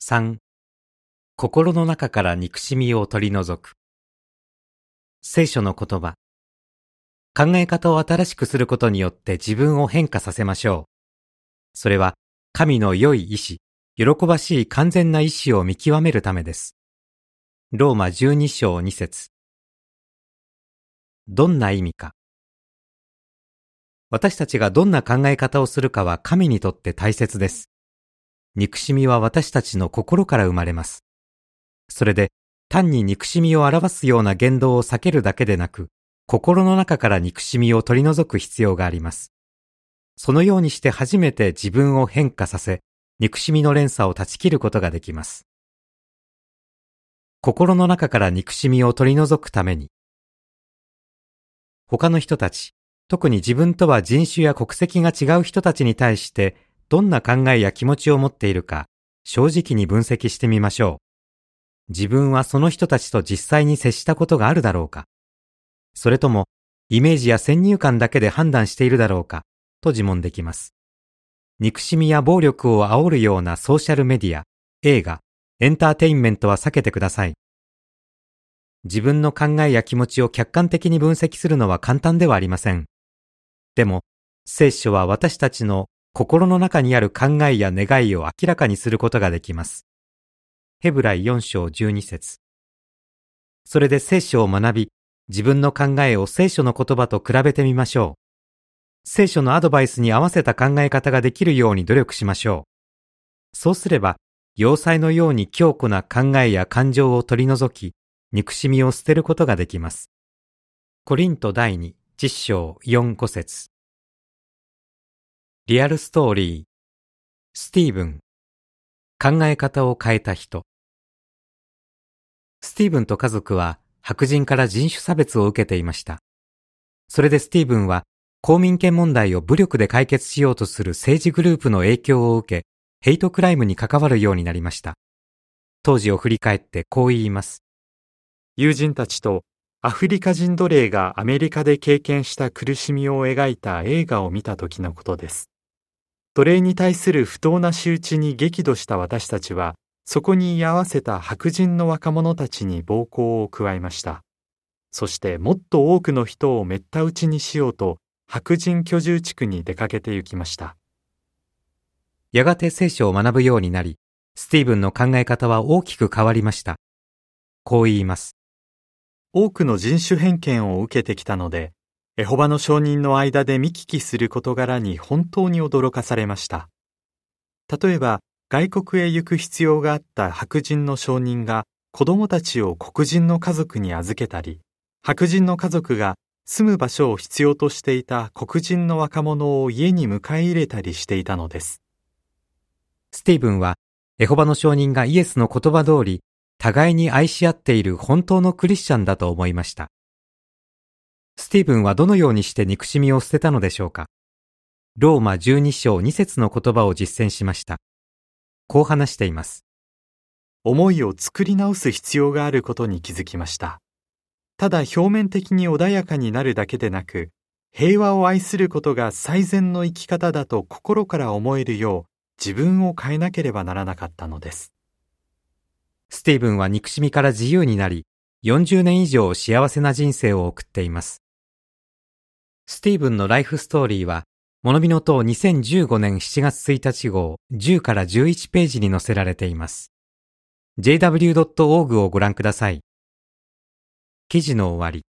3心の中から憎しみを取り除く聖書の言葉考え方を新しくすることによって自分を変化させましょう。それは神の良い意志、喜ばしい完全な意志を見極めるためです。ローマ12章2節どんな意味か私たちがどんな考え方をするかは神にとって大切です。憎しみは私たちの心から生まれます。それで単に憎しみを表すような言動を避けるだけでなく、心の中から憎しみを取り除く必要があります。そのようにして初めて自分を変化させ、憎しみの連鎖を断ち切ることができます。心の中から憎しみを取り除くために、他の人たち、特に自分とは人種や国籍が違う人たちに対して、どんな考えや気持ちを持っているか、正直に分析してみましょう。自分はその人たちと実際に接したことがあるだろうかそれとも、イメージや先入観だけで判断しているだろうかと自問できます。憎しみや暴力を煽るようなソーシャルメディア、映画、エンターテインメントは避けてください。自分の考えや気持ちを客観的に分析するのは簡単ではありません。でも、聖書は私たちの心の中にある考えや願いを明らかにすることができます。ヘブライ4章12節それで聖書を学び、自分の考えを聖書の言葉と比べてみましょう。聖書のアドバイスに合わせた考え方ができるように努力しましょう。そうすれば、要塞のように強固な考えや感情を取り除き、憎しみを捨てることができます。コリント第2、10章4、5節リアルストーリー、スティーブン、考え方を変えた人。スティーブンと家族は白人から人種差別を受けていました。それでスティーブンは公民権問題を武力で解決しようとする政治グループの影響を受け、ヘイトクライムに関わるようになりました。当時を振り返ってこう言います。友人たちとアフリカ人奴隷がアメリカで経験した苦しみを描いた映画を見た時のことです。奴隷に対する不当な仕打ちに激怒した私たちは、そこに居合わせた白人の若者たちに暴行を加えました。そしてもっと多くの人を滅多打ちにしようと、白人居住地区に出かけて行きました。やがて聖書を学ぶようになり、スティーブンの考え方は大きく変わりました。こう言います。多くの人種偏見を受けてきたので、エホバの証人の間で見聞きする事柄に本当に驚かされました。例えば、外国へ行く必要があった白人の証人が子供たちを黒人の家族に預けたり、白人の家族が住む場所を必要としていた黒人の若者を家に迎え入れたりしていたのです。スティーブンは、エホバの証人がイエスの言葉通り、互いに愛し合っている本当のクリスチャンだと思いました。スティーブンはどのようにして憎しみを捨てたのでしょうか？ローマ12章2節の言葉を実践しました。こう話しています。思いを作り直す必要があることに気づきました。ただ表面的に穏やかになるだけでなく、平和を愛することが最善の生き方だと心から思えるよう自分を変えなければならなかったのです。スティーブンは憎しみから自由になり、40年以上幸せな人生を送っています。スティーブンのライフストーリーは、物見の塔2015年7月1日号10から11ページに載せられています。jw.org をご覧ください。記事の終わり。